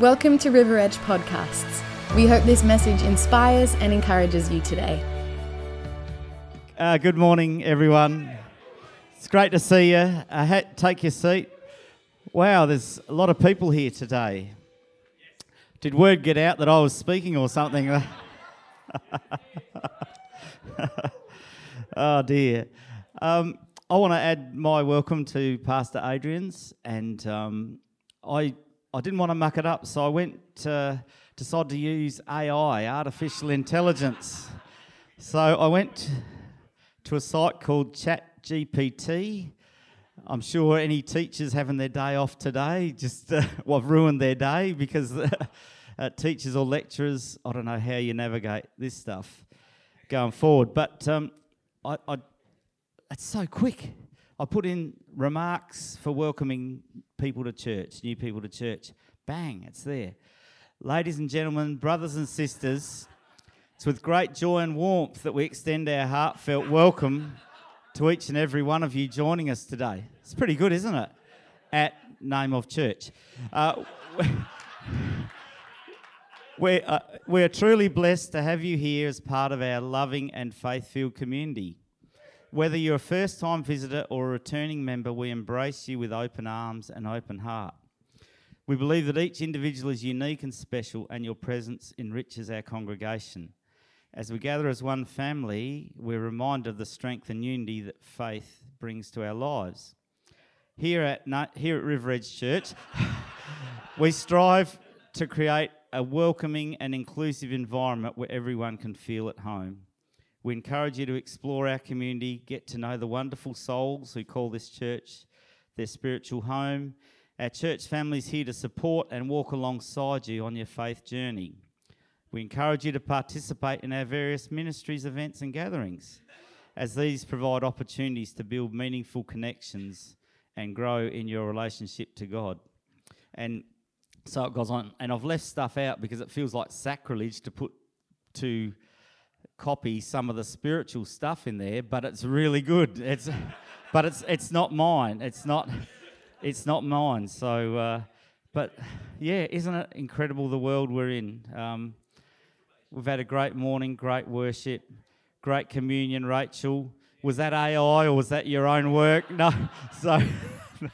Welcome to River Edge Podcasts. We hope this message inspires and encourages you today. Uh, good morning, everyone. It's great to see you. Uh, ha- take your seat. Wow, there's a lot of people here today. Did word get out that I was speaking or something? oh dear. Um, I want to add my welcome to Pastor Adrian's, and um, I I didn't want to muck it up, so I went to, decided to use AI, artificial intelligence. So I went to a site called ChatGPT. I'm sure any teachers having their day off today just uh, well, ruined their day because uh, teachers or lecturers, I don't know how you navigate this stuff going forward. But um, I, I, it's so quick. I put in remarks for welcoming people to church, new people to church. Bang, it's there. Ladies and gentlemen, brothers and sisters, it's with great joy and warmth that we extend our heartfelt welcome to each and every one of you joining us today. It's pretty good, isn't it? At Name of Church. Uh, we're, uh, we're truly blessed to have you here as part of our loving and faith filled community. Whether you're a first time visitor or a returning member, we embrace you with open arms and open heart. We believe that each individual is unique and special, and your presence enriches our congregation. As we gather as one family, we're reminded of the strength and unity that faith brings to our lives. Here at, here at River Edge Church, we strive to create a welcoming and inclusive environment where everyone can feel at home. We encourage you to explore our community, get to know the wonderful souls who call this church their spiritual home. Our church family is here to support and walk alongside you on your faith journey. We encourage you to participate in our various ministries, events, and gatherings, as these provide opportunities to build meaningful connections and grow in your relationship to God. And so it goes on. And I've left stuff out because it feels like sacrilege to put to copy some of the spiritual stuff in there, but it's really good. It's, but it's it's not mine. It's not, it's not mine. So, uh, but yeah, isn't it incredible the world we're in? Um, we've had a great morning, great worship, great communion. Rachel, was that AI or was that your own work? No, so.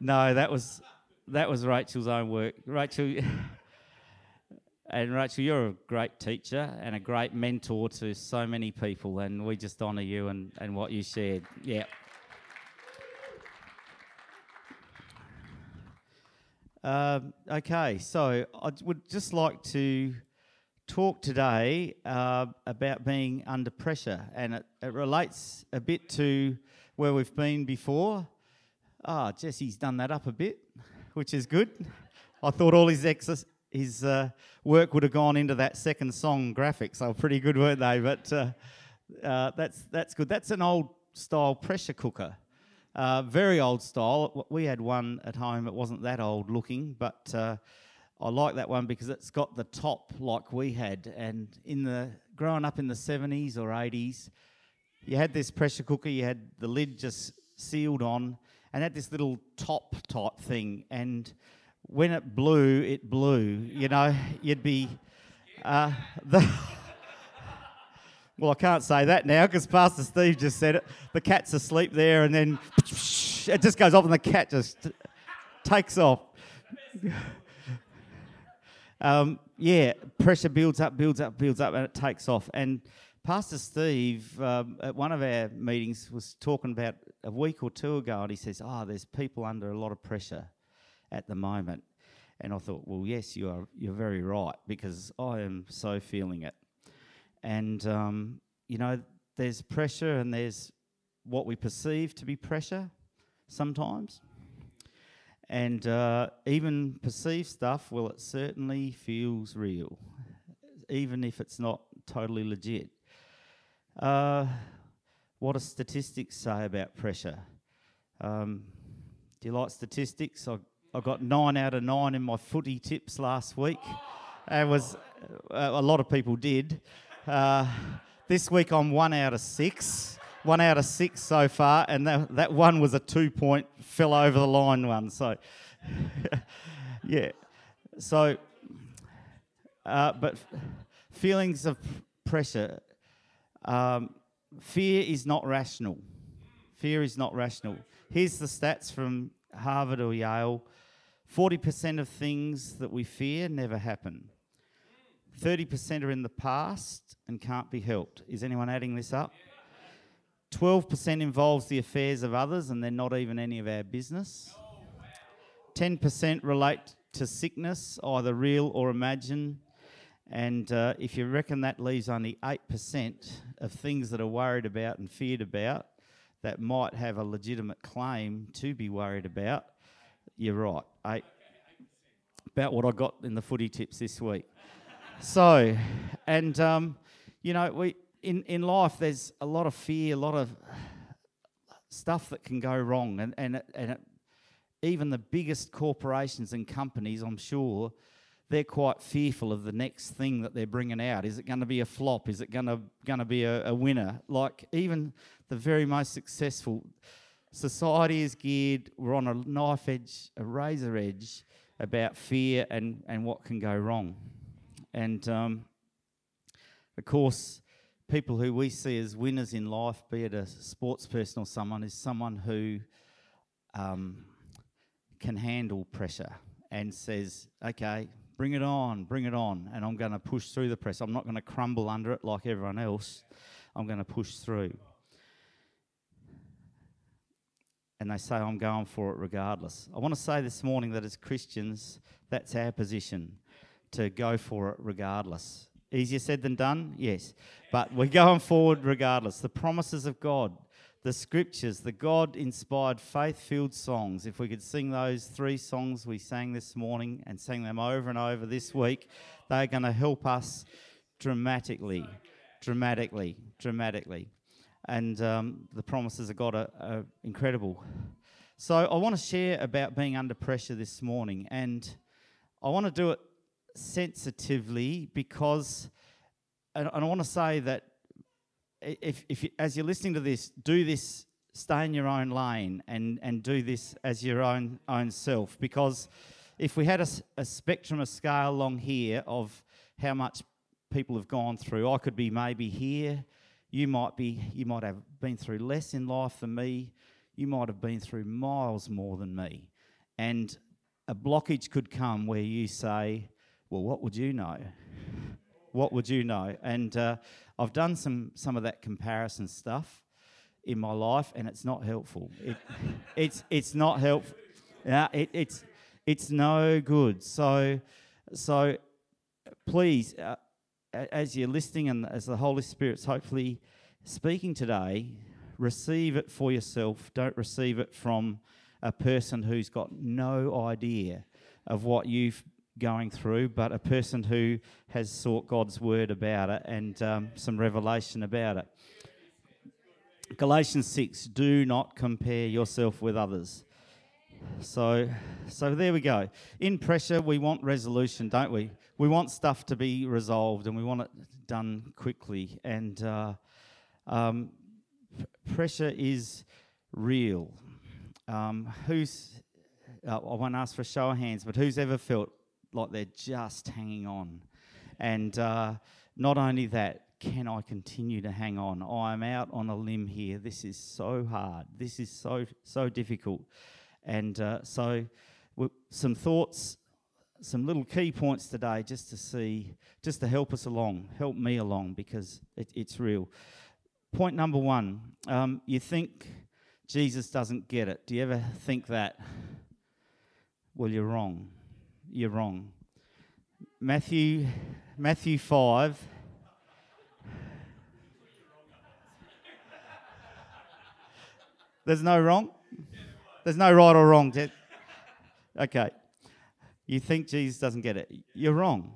no, that was that was Rachel's own work. Rachel, and Rachel, you're a great teacher and a great mentor to so many people, and we just honour you and, and what you shared. Yeah. Um, okay, so I would just like to talk today uh, about being under pressure, and it, it relates a bit to where we've been before. Ah, Jesse's done that up a bit which is good. I thought all his exes, his uh, work would have gone into that second song graphics. They were pretty good, weren't they? But uh, uh, that's that's good. That's an old style pressure cooker, uh, very old style. We had one at home. It wasn't that old looking, but uh, I like that one because it's got the top like we had. And in the growing up in the 70s or 80s, you had this pressure cooker. You had the lid just sealed on and had this little top type thing. And when it blew, it blew. You know, you'd be uh, the. well, I can't say that now because Pastor Steve just said it. The cat's asleep there, and then it just goes off, and the cat just takes off. Um, yeah, pressure builds up, builds up, builds up, and it takes off. And Pastor Steve, um, at one of our meetings, was talking about a week or two ago, and he says, "Oh, there's people under a lot of pressure at the moment." And I thought, well, yes, you are. You're very right because I am so feeling it. And um, you know, there's pressure, and there's what we perceive to be pressure sometimes. And uh, even perceived stuff, well, it certainly feels real, even if it's not totally legit. Uh, what do statistics say about pressure? Um, do you like statistics? I, I got nine out of nine in my footy tips last week. It was uh, a lot of people did. Uh, this week I'm one out of six, one out of six so far, and that, that one was a two point, fell over the line one. So, yeah. So, uh, but feelings of pressure, um, fear is not rational. Fear is not rational. Here's the stats from Harvard or Yale 40% of things that we fear never happen. 30% are in the past and can't be helped. Is anyone adding this up? 12% involves the affairs of others and they're not even any of our business. 10% relate to sickness, either real or imagined. And uh, if you reckon that leaves only 8% of things that are worried about and feared about that might have a legitimate claim to be worried about, you're right. Eight. About what I got in the footy tips this week. so, and, um, you know, we in, in life, there's a lot of fear, a lot of stuff that can go wrong. And, and, and it, even the biggest corporations and companies, I'm sure, they're quite fearful of the next thing that they're bringing out. Is it going to be a flop? Is it going to going to be a, a, winner? Like even the very most successful society is geared. We're on a knife edge, a razor edge about fear and and what can go wrong. And um, of course, people who we see as winners in life, be it a sports person or someone, is someone who um, can handle pressure and says, okay, bring it on, bring it on, and I'm going to push through the press. I'm not going to crumble under it like everyone else. I'm going to push through. And they say, I'm going for it regardless. I want to say this morning that as Christians, that's our position to go for it regardless. Easier said than done? Yes. But we're going forward regardless. The promises of God, the scriptures, the God inspired, faith filled songs. If we could sing those three songs we sang this morning and sing them over and over this week, they're going to help us dramatically, dramatically, dramatically. And um, the promises of God are, are incredible. So I want to share about being under pressure this morning. And I want to do it sensitively because, and, I want to say that if, if you, as you're listening to this, do this, stay in your own lane and, and do this as your own, own self. Because if we had a, a spectrum, a scale along here of how much people have gone through, I could be maybe here. You might be, you might have been through less in life than me. You might have been through miles more than me. And a blockage could come where you say, well, what would you know? What would you know? And uh, I've done some, some of that comparison stuff in my life, and it's not helpful. It, it's, it's not helpful. Yeah, it, it's, it's no good. So, so please, uh, as you're listening and as the Holy Spirit's hopefully speaking today, receive it for yourself. Don't receive it from a person who's got no idea of what you've going through, but a person who has sought God's word about it and um, some revelation about it. Galatians 6 do not compare yourself with others. So, so there we go. In pressure, we want resolution, don't we? We want stuff to be resolved and we want it done quickly. And uh, um, pressure is real. Um, who's, uh, I won't ask for a show of hands, but who's ever felt like they're just hanging on. And uh, not only that, can I continue to hang on? I'm out on a limb here. This is so hard. This is so so difficult. And uh, so, some thoughts, some little key points today, just to see, just to help us along, help me along, because it, it's real. Point number one: um, you think Jesus doesn't get it. Do you ever think that? Well, you're wrong you're wrong. Matthew, Matthew 5. There's no wrong? There's no right or wrong. Okay. You think Jesus doesn't get it. You're wrong.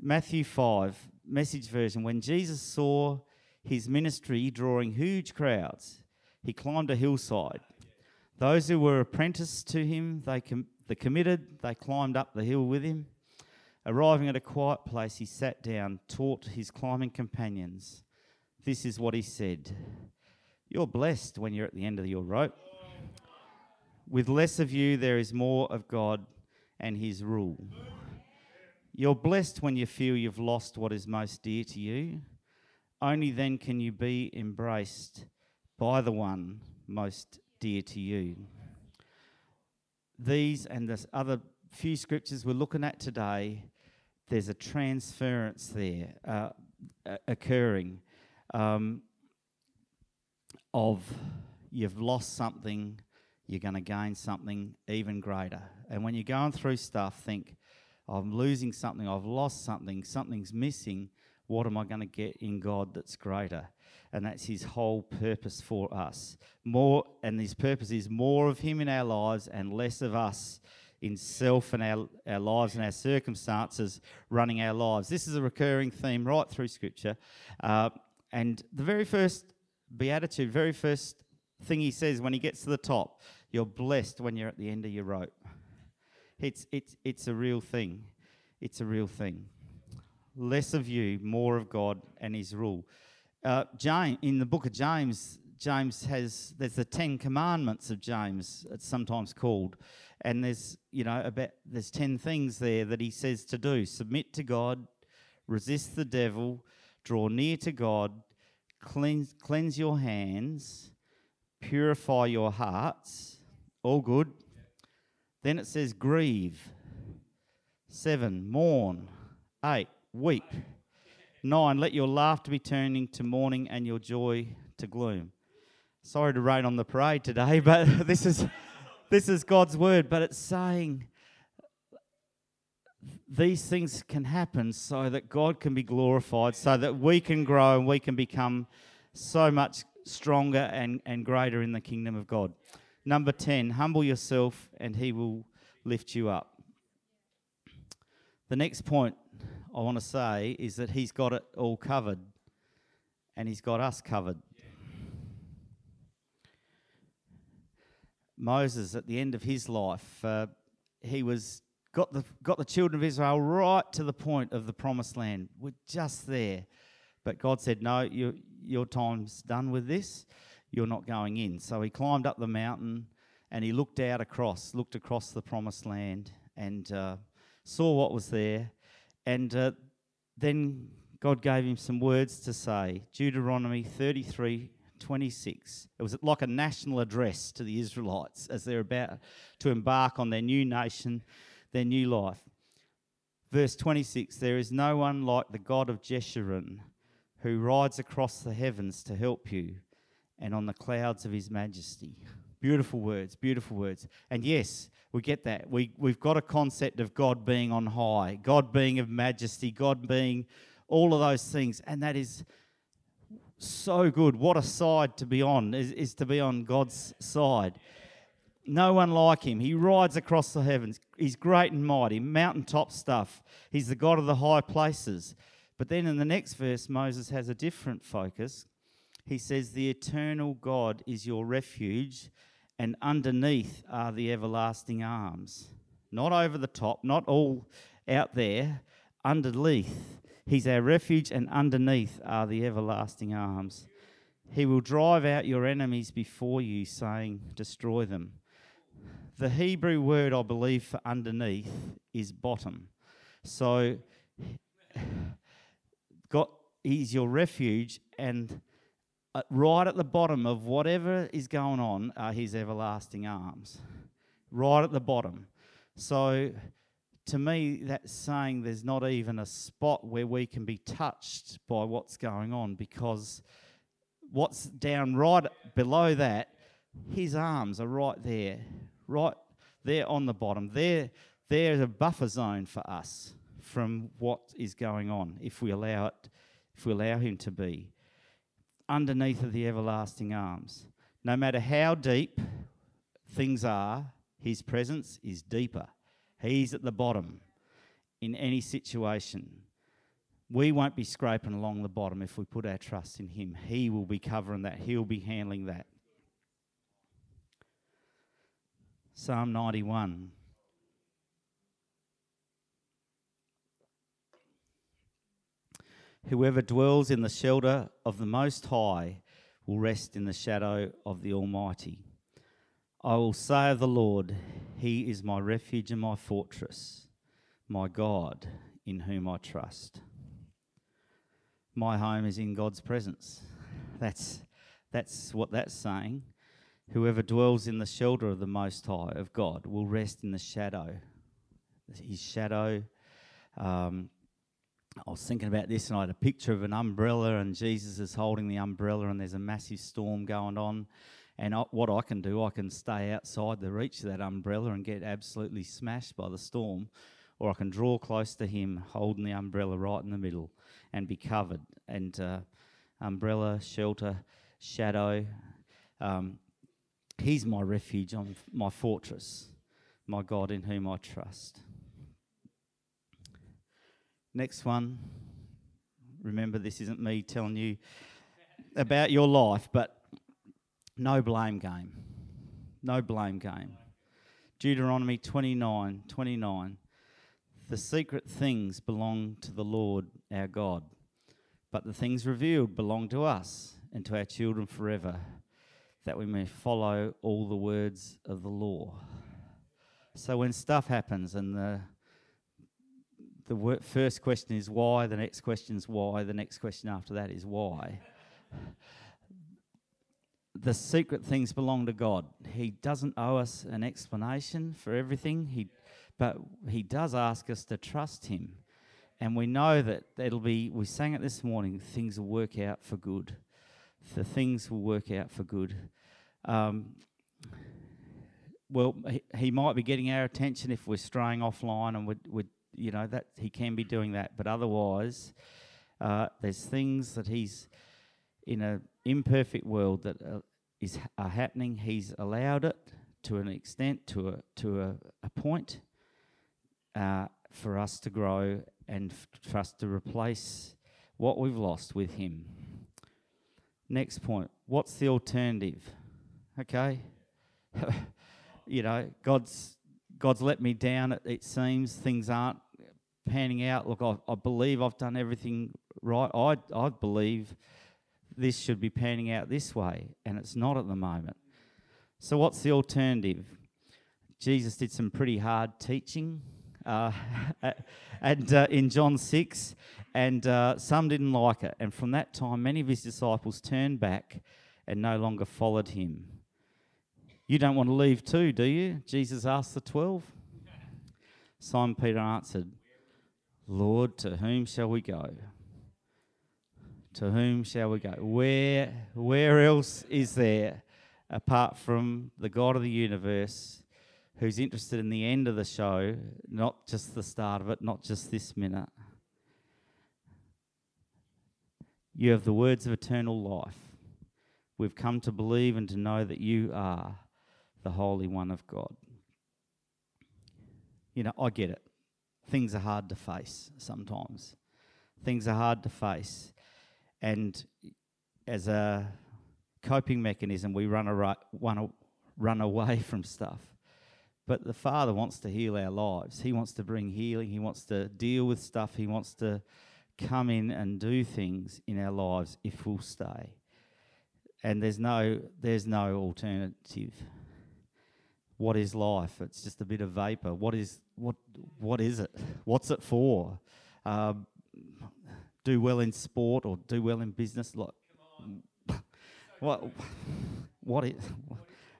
Matthew 5, message version. When Jesus saw his ministry drawing huge crowds, he climbed a hillside. Those who were apprenticed to him, they, com- the committed, they climbed up the hill with him. Arriving at a quiet place, he sat down, taught his climbing companions. This is what he said You're blessed when you're at the end of your rope. With less of you, there is more of God and His rule. You're blessed when you feel you've lost what is most dear to you. Only then can you be embraced by the one most dear to you. These and the other few scriptures we're looking at today, there's a transference there uh, occurring um, of you've lost something, you're going to gain something even greater. And when you're going through stuff, think, I'm losing something, I've lost something, something's missing. What am I going to get in God that's greater? And that's His whole purpose for us. More, and His purpose is more of Him in our lives and less of us in self and our, our lives and our circumstances running our lives. This is a recurring theme right through Scripture. Uh, and the very first beatitude, very first thing he says when he gets to the top, you're blessed when you're at the end of your rope. It's, it's, it's a real thing. It's a real thing. Less of you, more of God and his rule. Uh, James, in the book of James, James has there's the Ten Commandments of James. It's sometimes called, and there's you know about there's ten things there that he says to do: submit to God, resist the devil, draw near to God, cleanse cleanse your hands, purify your hearts. All good. Then it says grieve. Seven, mourn. Eight, weep. Nine, let your laughter be turning to mourning and your joy to gloom. Sorry to rain on the parade today, but this is this is God's word. But it's saying these things can happen so that God can be glorified, so that we can grow and we can become so much stronger and, and greater in the kingdom of God. Number 10, humble yourself and he will lift you up. The next point I want to say is that he's got it all covered and he's got us covered. Moses, at the end of his life, uh, he was got the got the children of Israel right to the point of the promised land. We're just there, but God said, "No, you, your time's done with this you're not going in. So he climbed up the mountain and he looked out across, looked across the promised land and uh, saw what was there. And uh, then God gave him some words to say Deuteronomy 33 26. It was like a national address to the Israelites as they're about to embark on their new nation, their new life. Verse 26 There is no one like the God of Jeshurun who rides across the heavens to help you and on the clouds of his majesty. Beautiful words, beautiful words. And yes, we get that. We, we've got a concept of God being on high, God being of majesty, God being all of those things. And that is so good. What a side to be on, is, is to be on God's side. No one like him. He rides across the heavens. He's great and mighty, mountaintop stuff. He's the God of the high places. But then in the next verse, Moses has a different focus he says, The eternal God is your refuge, and underneath are the everlasting arms. Not over the top, not all out there, underneath. He's our refuge, and underneath are the everlasting arms. He will drive out your enemies before you, saying, Destroy them. The Hebrew word, I believe, for underneath is bottom. So, God, He's your refuge, and uh, right at the bottom of whatever is going on are his everlasting arms. Right at the bottom. So, to me, that's saying there's not even a spot where we can be touched by what's going on because what's down right below that, his arms are right there, right there on the bottom. There, there's a buffer zone for us from what is going on if we allow it, if we allow him to be underneath of the everlasting arms. No matter how deep things are, his presence is deeper. He's at the bottom in any situation. We won't be scraping along the bottom if we put our trust in him. He will be covering that, he'll be handling that. Psalm 91. Whoever dwells in the shelter of the Most High will rest in the shadow of the Almighty. I will say of the Lord, He is my refuge and my fortress, my God in whom I trust. My home is in God's presence. That's, that's what that's saying. Whoever dwells in the shelter of the Most High, of God, will rest in the shadow. His shadow. Um, I was thinking about this and I had a picture of an umbrella, and Jesus is holding the umbrella, and there's a massive storm going on. And I, what I can do, I can stay outside the reach of that umbrella and get absolutely smashed by the storm, or I can draw close to Him, holding the umbrella right in the middle, and be covered. And uh, umbrella, shelter, shadow. Um, he's my refuge, I'm my fortress, my God in whom I trust. Next one. Remember, this isn't me telling you about your life, but no blame game. No blame game. Deuteronomy 29 29. The secret things belong to the Lord our God, but the things revealed belong to us and to our children forever, that we may follow all the words of the law. So when stuff happens and the the first question is why, the next question is why, the next question after that is why the secret things belong to God. He doesn't owe us an explanation for everything. He, but He does ask us to trust Him, and we know that it'll be. We sang it this morning. Things will work out for good. The things will work out for good. Um, well, he, he, might be getting our attention if we're straying offline, and we're, we you know that he can be doing that. But otherwise, uh, there's things that he's in an imperfect world that uh, is are happening. He's allowed it to an extent, to a to a, a point, uh, for us to grow and f- for us to replace what we've lost with Him. Next point: What's the alternative? Okay, you know, God's God's let me down. It, it seems things aren't panning out. Look, I, I believe I've done everything right. I I believe this should be panning out this way, and it's not at the moment. So, what's the alternative? Jesus did some pretty hard teaching uh, and uh, in John 6, and uh, some didn't like it. And from that time, many of his disciples turned back and no longer followed him. You don't want to leave too, do you? Jesus asked the twelve. Simon Peter answered, Lord, to whom shall we go? To whom shall we go? Where, where else is there apart from the God of the universe who's interested in the end of the show, not just the start of it, not just this minute? You have the words of eternal life. We've come to believe and to know that you are the Holy One of God. You know, I get it. Things are hard to face sometimes. Things are hard to face. And as a coping mechanism, we run, run, run away from stuff. But the Father wants to heal our lives. He wants to bring healing. He wants to deal with stuff. He wants to come in and do things in our lives if we'll stay. And there's no, there's no alternative. What is life? It's just a bit of vapor. What is what? What is it? What's it for? Um, do well in sport or do well in business. Like, what? What is?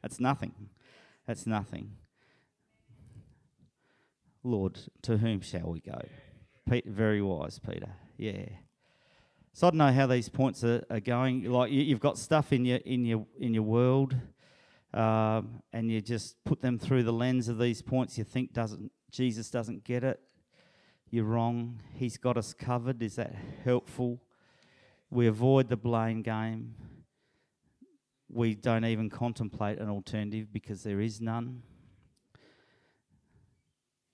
That's nothing. That's nothing. Lord, to whom shall we go? Peter, very wise, Peter. Yeah. So I don't know how these points are, are going. Like you, have got stuff in your in your in your world, um, and you just put them through the lens of these points. You think doesn't Jesus doesn't get it you're wrong. He's got us covered. Is that helpful? We avoid the blame game. We don't even contemplate an alternative because there is none.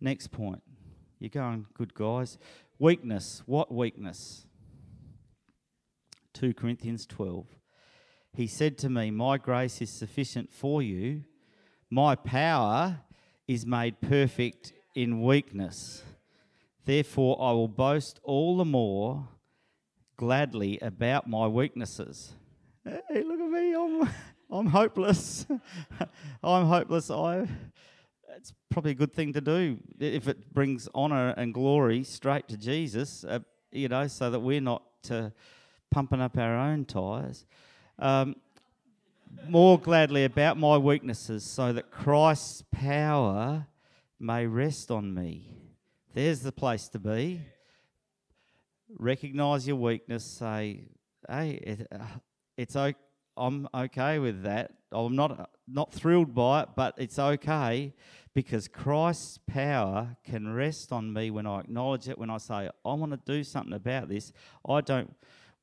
Next point. You're going good, guys. Weakness. What weakness? 2 Corinthians 12. He said to me, My grace is sufficient for you. My power is made perfect in weakness. Therefore, I will boast all the more gladly about my weaknesses. Hey, look at me. I'm, I'm hopeless. I'm hopeless. I. It's probably a good thing to do if it brings honor and glory straight to Jesus. Uh, you know, so that we're not uh, pumping up our own tires. Um, more gladly about my weaknesses, so that Christ's power may rest on me. There's the place to be. Recognize your weakness. Say, hey, it, uh, it's okay. I'm okay with that. I'm not not thrilled by it, but it's okay because Christ's power can rest on me when I acknowledge it. When I say I want to do something about this, I don't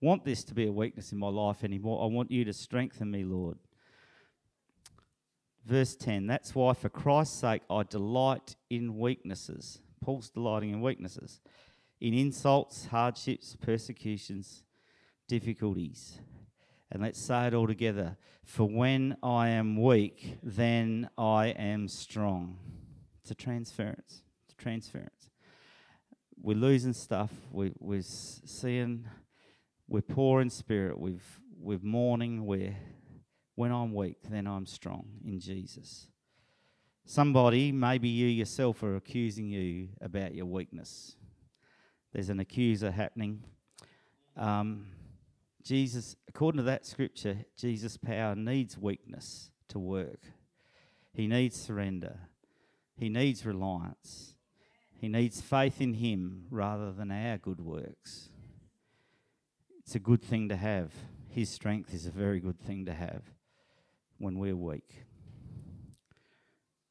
want this to be a weakness in my life anymore. I want you to strengthen me, Lord. Verse 10 That's why, for Christ's sake, I delight in weaknesses. Paul's delighting in weaknesses, in insults, hardships, persecutions, difficulties. And let's say it all together. For when I am weak, then I am strong. It's a transference. It's a transference. We're losing stuff. We, we're seeing, we're poor in spirit. We've, we're mourning. We're, when I'm weak, then I'm strong in Jesus. Somebody, maybe you yourself, are accusing you about your weakness. There's an accuser happening. Um, Jesus, according to that scripture, Jesus' power needs weakness to work. He needs surrender. He needs reliance. He needs faith in Him rather than our good works. It's a good thing to have. His strength is a very good thing to have when we're weak.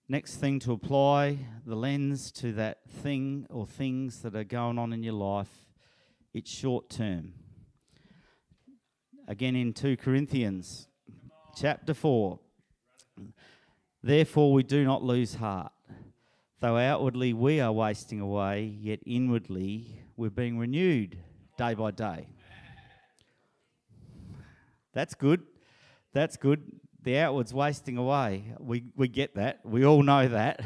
Next thing to apply the lens to that thing or things that are going on in your life, it's short term. Again in 2 Corinthians chapter 4. Therefore we do not lose heart. Though outwardly we are wasting away, yet inwardly we're being renewed day by day. That's good. That's good the outward's wasting away. We, we get that. We all know that.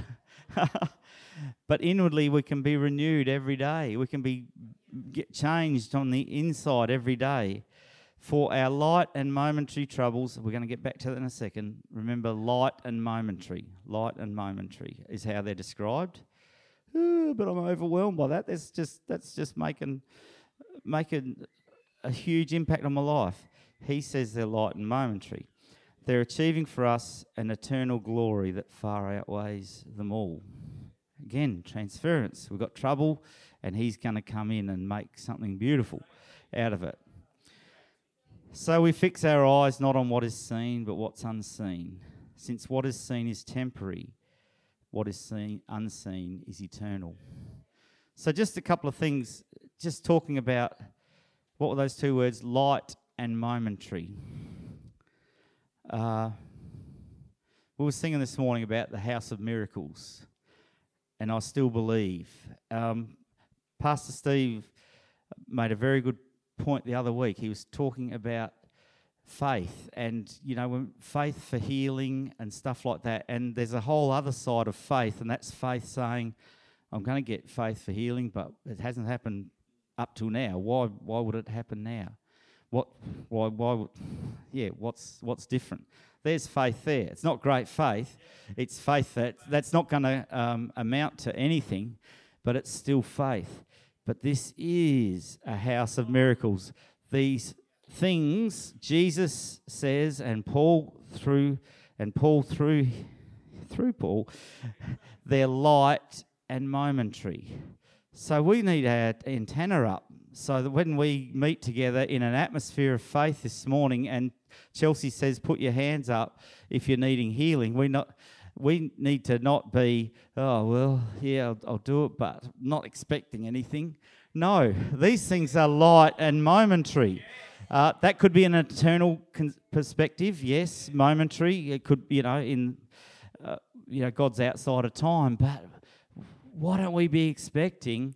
but inwardly, we can be renewed every day. We can be get changed on the inside every day. For our light and momentary troubles, we're going to get back to that in a second. Remember, light and momentary. Light and momentary is how they're described. Ooh, but I'm overwhelmed by that. That's just that's just making making a huge impact on my life. He says they're light and momentary. They're achieving for us an eternal glory that far outweighs them all. Again, transference. We've got trouble, and He's going to come in and make something beautiful out of it. So we fix our eyes not on what is seen, but what's unseen. Since what is seen is temporary, what is seen unseen is eternal. So just a couple of things, just talking about what were those two words, light and momentary. Uh, we were singing this morning about the House of Miracles, and I still believe. Um, Pastor Steve made a very good point the other week. He was talking about faith and you know faith for healing and stuff like that and there's a whole other side of faith and that's faith saying i'm going to get faith for healing but it hasn't happened up till now why why would it happen now what, why, why, yeah, what's, what's different? There's faith there. It's not great faith. It's faith that that's not going to um, amount to anything, but it's still faith. But this is a house of miracles. These things Jesus says, and Paul through, and Paul through, through Paul, they're light and momentary. So we need our antenna up so that when we meet together in an atmosphere of faith this morning, and Chelsea says, "Put your hands up if you're needing healing," we not we need to not be, "Oh well, yeah, I'll, I'll do it," but not expecting anything. No, these things are light and momentary. Uh, that could be an eternal con- perspective, yes, momentary. It could, you know, in uh, you know, God's outside of time, but why don't we be expecting?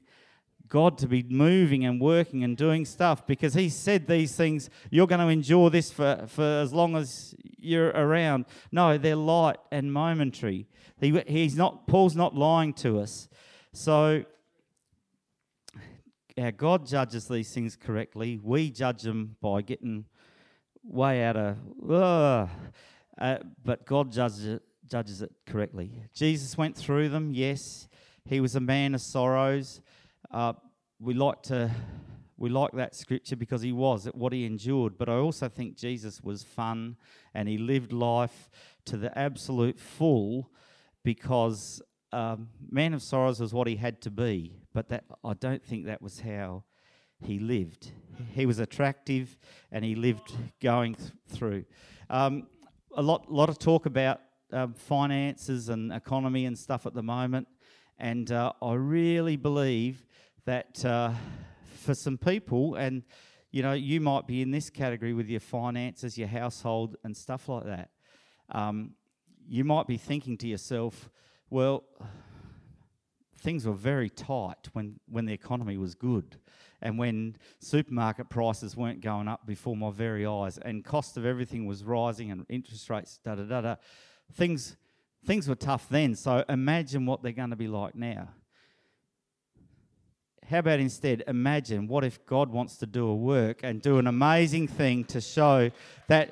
God to be moving and working and doing stuff because He said these things, you're going to endure this for, for as long as you're around. No, they're light and momentary. He, he's not, Paul's not lying to us. So, our God judges these things correctly. We judge them by getting way out of. Uh, uh, but God judges it, judges it correctly. Jesus went through them, yes. He was a man of sorrows. Uh, we like to we like that scripture because he was at what he endured. But I also think Jesus was fun and he lived life to the absolute full because um, man of sorrows was what he had to be. But that I don't think that was how he lived. He was attractive and he lived going th- through. Um, a lot, lot of talk about um, finances and economy and stuff at the moment. And uh, I really believe that uh, for some people, and you know, you might be in this category with your finances, your household, and stuff like that. Um, you might be thinking to yourself, well, things were very tight when, when the economy was good and when supermarket prices weren't going up before my very eyes and cost of everything was rising and interest rates da da da da things things were tough then so imagine what they're going to be like now how about instead imagine what if God wants to do a work and do an amazing thing to show that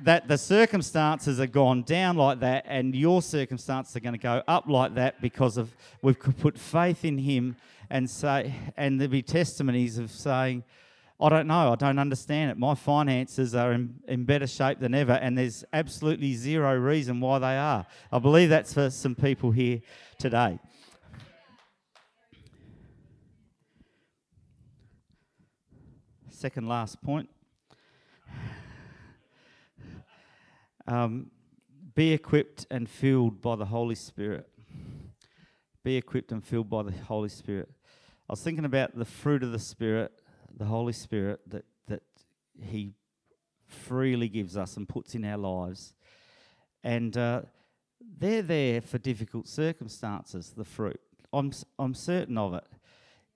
that the circumstances are gone down like that and your circumstances are going to go up like that because of we've put faith in him and say and there'll be testimonies of saying I don't know, I don't understand it. My finances are in, in better shape than ever, and there's absolutely zero reason why they are. I believe that's for some people here today. Second last point. Um, be equipped and filled by the Holy Spirit. Be equipped and filled by the Holy Spirit. I was thinking about the fruit of the Spirit, the Holy Spirit that, that He freely gives us and puts in our lives. And uh, they're there for difficult circumstances, the fruit. I'm, I'm certain of it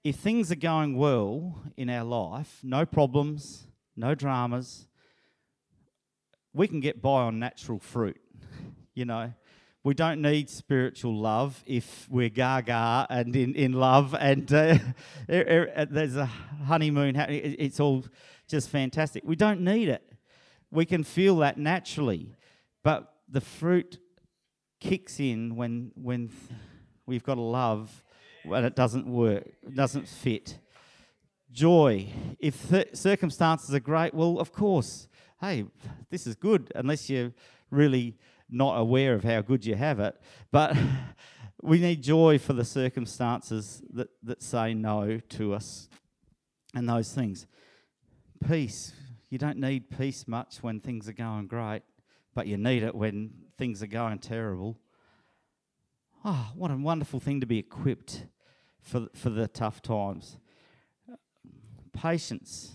if things are going well in our life, no problems, no dramas, we can get by on natural fruit. You know, we don't need spiritual love if we're gaga and in, in love and uh, uh, there's a honeymoon happening. It's all just fantastic. We don't need it. We can feel that naturally. But the fruit kicks in when, when we've got a love when it doesn't work, doesn't fit. Joy. If th- circumstances are great, well, of course, hey, this is good, unless you're really not aware of how good you have it. But we need joy for the circumstances that, that say no to us and those things. Peace. You don't need peace much when things are going great, but you need it when things are going terrible. Oh, what a wonderful thing to be equipped for, for the tough times. Patience.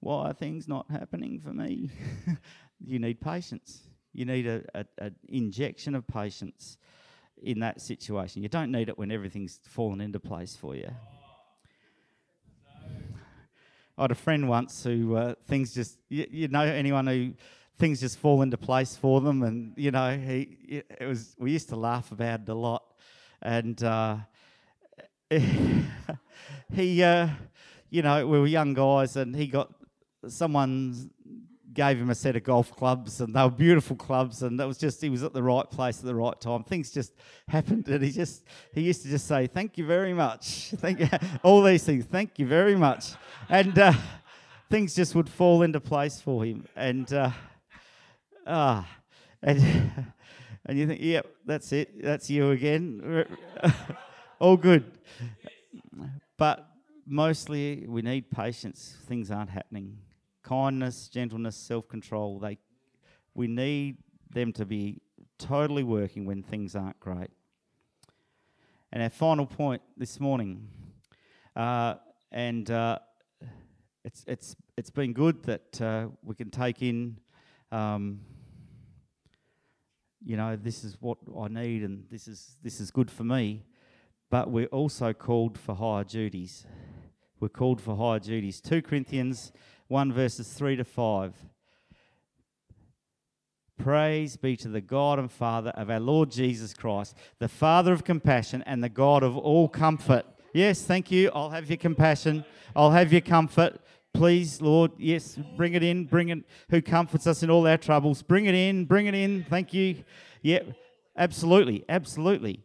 Why are things not happening for me? you need patience. You need a, a, a, injection of patience in that situation. You don't need it when everything's fallen into place for you. I had a friend once who uh, things just, you, you know, anyone who things just fall into place for them, and you know, he it was. We used to laugh about it a lot and uh, he, uh, you know, we were young guys, and he got someone gave him a set of golf clubs, and they were beautiful clubs, and that was just he was at the right place at the right time. Things just happened, and he just he used to just say, "Thank you very much, thank you, all these things, thank you very much," and uh, things just would fall into place for him, and uh, ah, and. and you think, yep, that's it, that's you again. All good. But mostly we need patience. Things aren't happening. Kindness, gentleness, self control, they we need them to be totally working when things aren't great. And our final point this morning, uh, and uh, it's it's it's been good that uh, we can take in um, you know, this is what I need and this is this is good for me. But we're also called for higher duties. We're called for higher duties. 2 Corinthians 1 verses 3 to 5. Praise be to the God and Father of our Lord Jesus Christ, the Father of compassion and the God of all comfort. Yes, thank you. I'll have your compassion. I'll have your comfort. Please, Lord. Yes, bring it in. Bring it. Who comforts us in all our troubles? Bring it in. Bring it in. Thank you. Yep, absolutely, absolutely.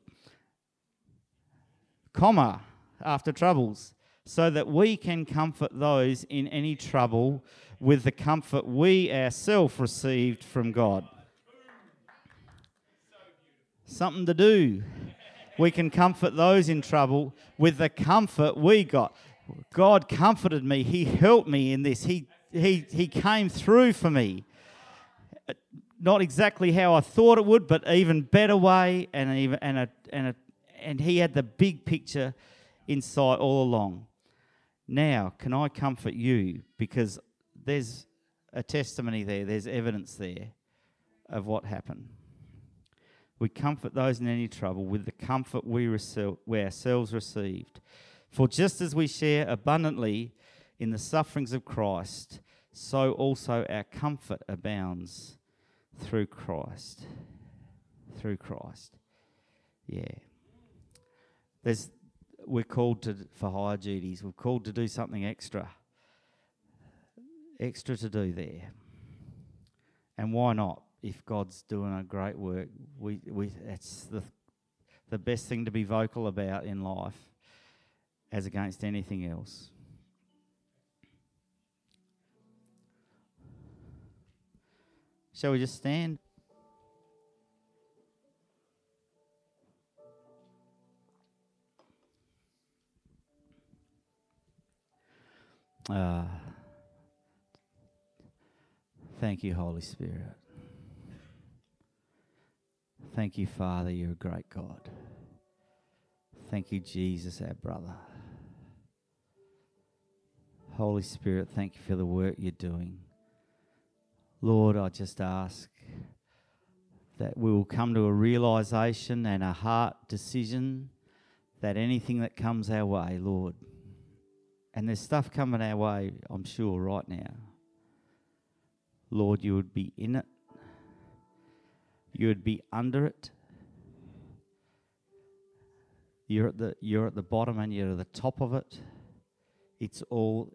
Comma after troubles, so that we can comfort those in any trouble with the comfort we ourselves received from God. Something to do. We can comfort those in trouble with the comfort we got. God comforted me. He helped me in this. He, he, he came through for me. Not exactly how I thought it would, but even better way, and even and a, and a, and he had the big picture in sight all along. Now, can I comfort you? Because there's a testimony there, there's evidence there of what happened. We comfort those in any trouble with the comfort we, rece- we ourselves received. For just as we share abundantly in the sufferings of Christ, so also our comfort abounds through Christ. Through Christ. Yeah. There's we're called to for higher duties. We're called to do something extra. Extra to do there. And why not? If God's doing a great work, we we that's the the best thing to be vocal about in life as against anything else. Shall we just stand? Uh, thank you, Holy Spirit. Thank you, Father. You're a great God. Thank you, Jesus, our brother. Holy Spirit, thank you for the work you're doing. Lord, I just ask that we will come to a realization and a heart decision that anything that comes our way, Lord, and there's stuff coming our way, I'm sure, right now. Lord, you would be in it, you would be under it. You're at the you're at the bottom and you're at the top of it. It's all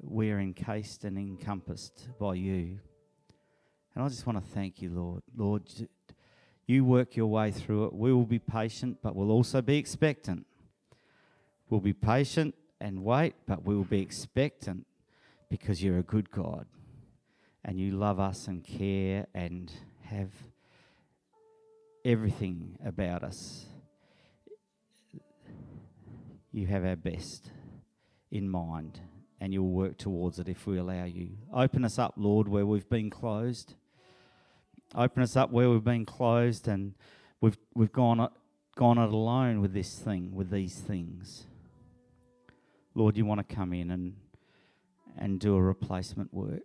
we're encased and encompassed by you. And I just want to thank you, Lord. Lord, you work your way through it. We will be patient, but we'll also be expectant. We'll be patient and wait, but we will be expectant because you're a good God and you love us and care and have everything about us. You have our best in mind and you'll work towards it if we allow you. Open us up, Lord, where we've been closed. Open us up where we've been closed and we've, we've gone, gone it alone with this thing, with these things. Lord, you want to come in and, and do a replacement work.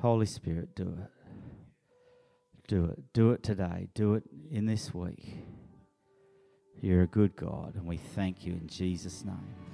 Holy Spirit, do it. Do it. Do it today. Do it in this week. You're a good God, and we thank you in Jesus' name.